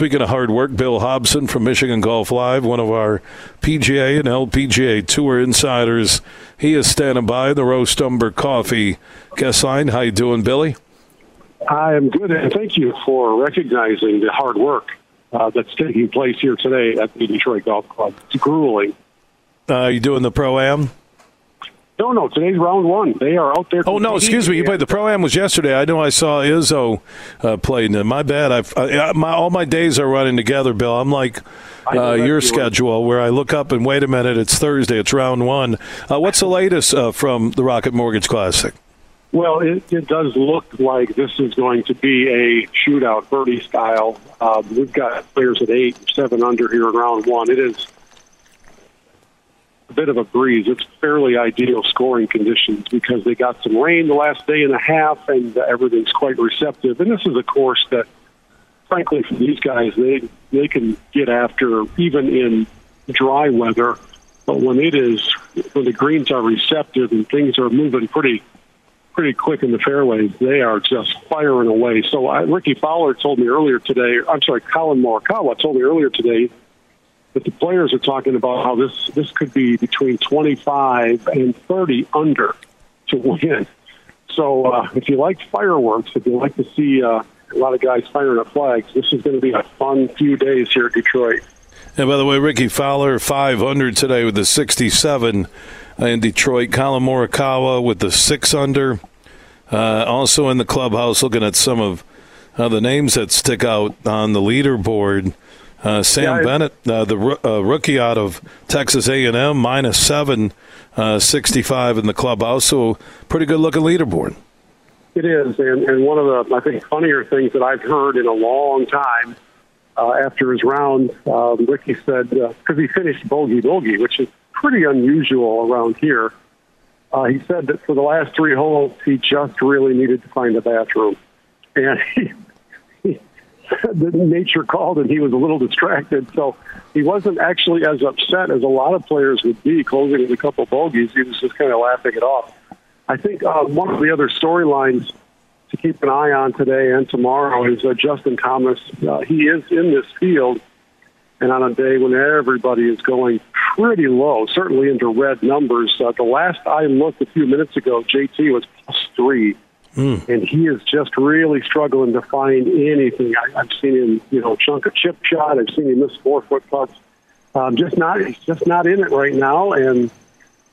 speaking of hard work, Bill Hobson from Michigan Golf Live, one of our PGA and LPGA Tour insiders, he is standing by the Roast Umber Coffee guest line. How you doing, Billy? I am good, and thank you for recognizing the hard work uh, that's taking place here today at the Detroit Golf Club. It's grueling. Uh, you doing the pro am? No, no. Today's round one. They are out there. Oh no, excuse me. You played the pro am was yesterday. I know I saw Izzo uh, played. My bad. I've uh, my, all my days are running together, Bill. I'm like uh, your schedule, where I look up and wait a minute. It's Thursday. It's round one. Uh, what's the latest uh, from the Rocket Mortgage Classic? Well, it, it does look like this is going to be a shootout, birdie style. Um, we've got players at eight, seven under here in round one. It is a bit of a breeze. It's fairly ideal scoring conditions because they got some rain the last day and a half, and everything's quite receptive. And this is a course that, frankly, for these guys, they they can get after even in dry weather. But when it is when the greens are receptive and things are moving pretty pretty quick in the fairways, they are just firing away. So I, Rickie Fowler told me earlier today. I'm sorry, Collin Morikawa told me earlier today but the players are talking about how this this could be between 25 and 30 under to win. So uh, if you like fireworks, if you like to see uh, a lot of guys firing up flags, this is going to be a fun few days here at Detroit. And by the way, Rickie Fowler 500 today with the 67 in Detroit. Collin Morikawa with the six under. Uh, also in the clubhouse, looking at some of uh, the names that stick out on the leaderboard. Uh, Sam yeah, Bennett, uh, the uh, rookie out of Texas A&M, minus seven, uh, 65 in the clubhouse. So pretty good looking leaderboard. It is, and, and one of the I think funnier things that I've heard in a long time uh, after his round, um, Rickie said because uh, he finished bogey bogey, which is pretty unusual around here. he said that for the last three holes, he just really needed to find a bathroom, and he the nature called and he was a little distracted. So he wasn't actually as upset as a lot of players would be closing with a couple bogeys. He was just kind of laughing it off. I think uh, one of the other storylines to keep an eye on today and tomorrow is uh, Justin Thomas. Uh, he is in this field, and on a day when everybody is going pretty low, certainly into red numbers. Uh, the last I looked a few minutes ago, JT was plus three Mm. And he is just really struggling to find anything. I, I've seen him, you know, chunk a chip shot. I've seen him miss four foot putts. Um, just not, he's just not in it right now. And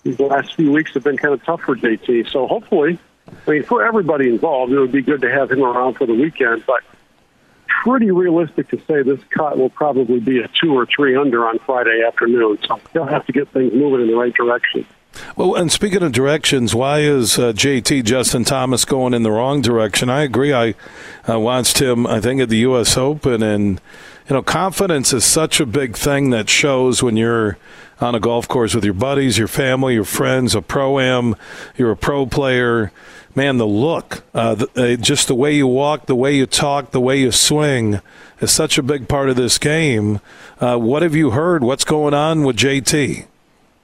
these last few weeks have been kind of tough for JT. So hopefully, I mean, for everybody involved, it would be good to have him around for the weekend. But pretty realistic to say this cut will probably be a two or three under on Friday afternoon. So he'll have to get things moving in the right direction. Well, and speaking of directions, why is uh, JT Justin Thomas going in the wrong direction? I agree. I watched him, I think, at the U.S. Open, and you know, confidence is such a big thing that shows when you're on a golf course with your buddies, your family, your friends, a pro am, you're a pro player. Man, the look, uh, the, uh, just the way you walk, the way you talk, the way you swing is such a big part of this game. Uh, what have you heard? What's going on with JT?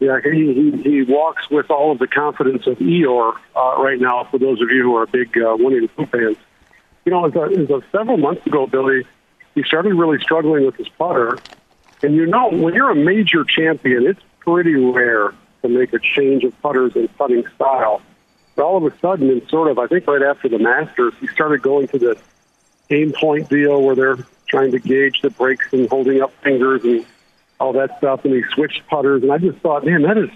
Yeah, he, he, he walks with all of the confidence of Eeyore uh, right now. For those of you who are big uh, Winnie the Pooh fans, you know, as a, as a several months ago, Billy, he started really struggling with his putter. And you know, when you're a major champion, it's pretty rare to make a change of putters and putting style. But all of a sudden, and sort of, I think right after the Masters, he started going to the AimPoint deal where they're trying to gauge the breaks and holding up fingers and all that stuff, and he switched putters. And I just thought, man, that is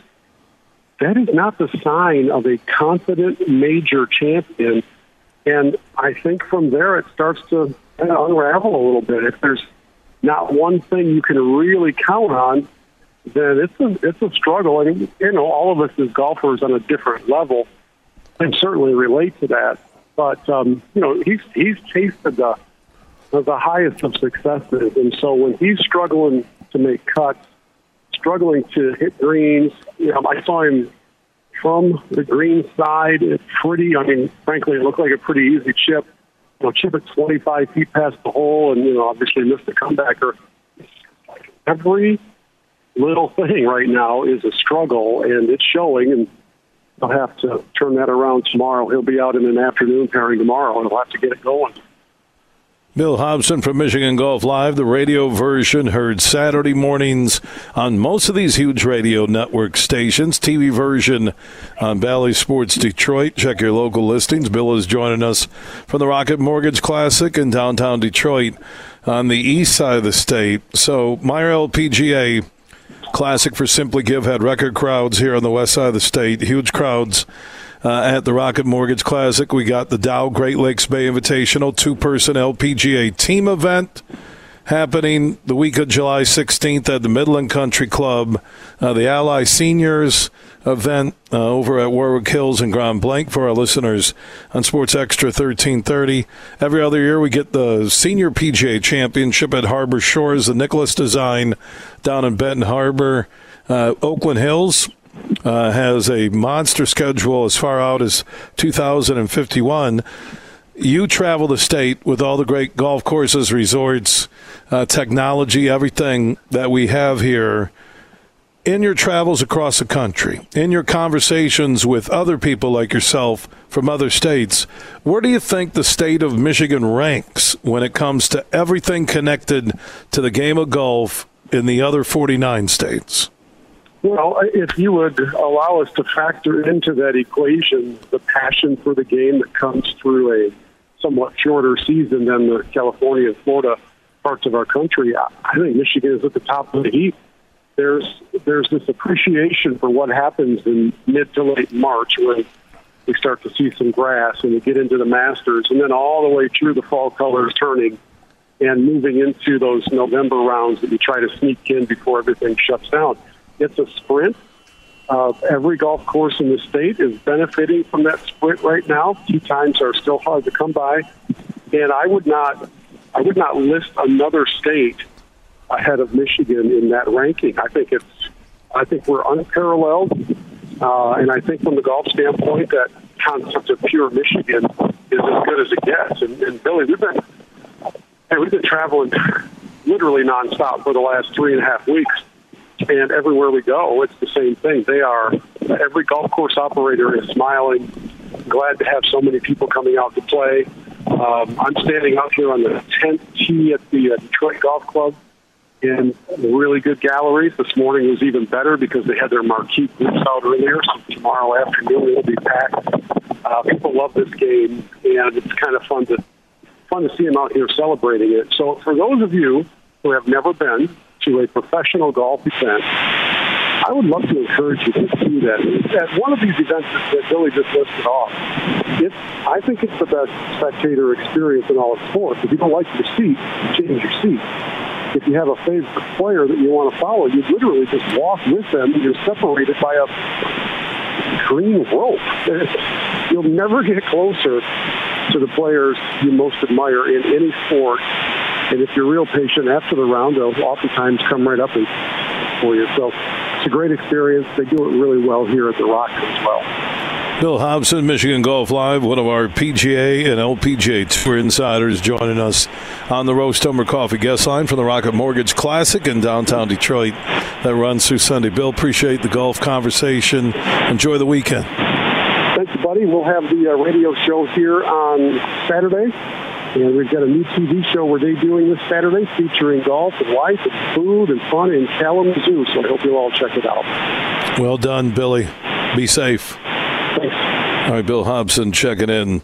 that is not the sign of a confident major champion. And I think from there it starts to kind of unravel a little bit. If there's not one thing you can really count on, then it's a it's a struggle. And you know, all of us as golfers on a different level can certainly relate to that. But um, you know, he's he's tasted the the highest of successes, and so when he's struggling to make cuts, struggling to hit greens. You know, I saw him from the green side. It's pretty. I mean, frankly, it looked like a pretty easy chip. You know, chip it 25 feet past the hole, and you know, obviously missed the comebacker. Every little thing right now is a struggle, and it's showing. And I'll have to turn that around tomorrow. He'll be out in an afternoon pairing tomorrow, and he'll have to get it going. Bill Hobson from Michigan Golf Live, the radio version heard Saturday mornings on most of these huge radio network stations. TV version on Bally Sports Detroit. Check your local listings. Bill is joining us from the Rocket Mortgage Classic in downtown Detroit on the east side of the state. So, Meijer LPGA Classic for Simply Give had record crowds here on the west side of the state, huge crowds uh, at the Rocket Mortgage Classic. We got the Dow Great Lakes Bay Invitational two person LPGA team event happening the week of July 16th at the Midland Country Club. Uh, the Ally Seniors event uh, over at Warwick Hills and Grand Blanc for our listeners on Sports Extra 1330. Every other year, we get the Senior PGA Championship at Harbor Shores, the Nicklaus Design down in Benton Harbor. Uh, Oakland Hills uh, has a monster schedule as far out as 2051. You travel the state with all the great golf courses, resorts, uh, technology, everything that we have here. In your travels across the country, in your conversations with other people like yourself from other states, where do you think the state of Michigan ranks when it comes to everything connected to the game of golf in the other 49 states? Well, if you would allow us to factor into that equation the passion for the game that comes through a somewhat shorter season than the California and Florida parts of our country, I think Michigan is at the top of the heap. There's there's this appreciation for what happens in mid to late March when we start to see some grass and we get into the Masters, and then all the way through the fall colors turning and moving into those November rounds that you try to sneak in before everything shuts down it's a sprint. Uh, every golf course in the state is benefiting from that sprint right now. Tee times are still hard to come by, and I would not, I would not list another state ahead of Michigan in that ranking. I think it's, I think we're unparalleled, uh, and I think from the golf standpoint, that concept of pure Michigan is as good as it gets. And, and Billy, we've been, hey, we've been traveling literally nonstop for the last three and a half weeks and everywhere we go, it's the same thing. They are every golf course operator is smiling, glad to have so many people coming out to play. Um, I'm standing out here on the 10th tee at the uh, Detroit Golf Club in really good galleries. This morning was even better because they had their marquee groups out earlier. So tomorrow afternoon will be packed. Uh, people love this game, and it's kind of fun to fun to see them out here celebrating it. So for those of you who have never been, to a professional golf event, I would love to encourage you to do that. At one of these events that Billy just listed off, it's, I think it's the best spectator experience in all of sports. If you don't like your seat, change your seat. If you have a favorite player that you want to follow, you literally just walk with them. You're separated by a green rope. You'll never get closer to the players you most admire in any sport and if you're real patient after the round, they'll oftentimes come right up and for you. So it's a great experience. They do it really well here at the Rock as well. Bill Hobson, Michigan Golf Live, one of our PGA and LPGA Tour insiders, joining us on the Roast Umber Coffee guest line from the Rocket Mortgage Classic in downtown Detroit that runs through Sunday. Bill, appreciate the golf conversation. Enjoy the weekend. Thanks, buddy. We'll have the uh, radio show here on Saturday. And we've got a new TV show we're debuting this Saturday featuring golf and life and food and fun in Kalamazoo. So I hope you'll all check it out. Well done, Billy. Be safe. Thanks. All right, Bill Hobson checking in.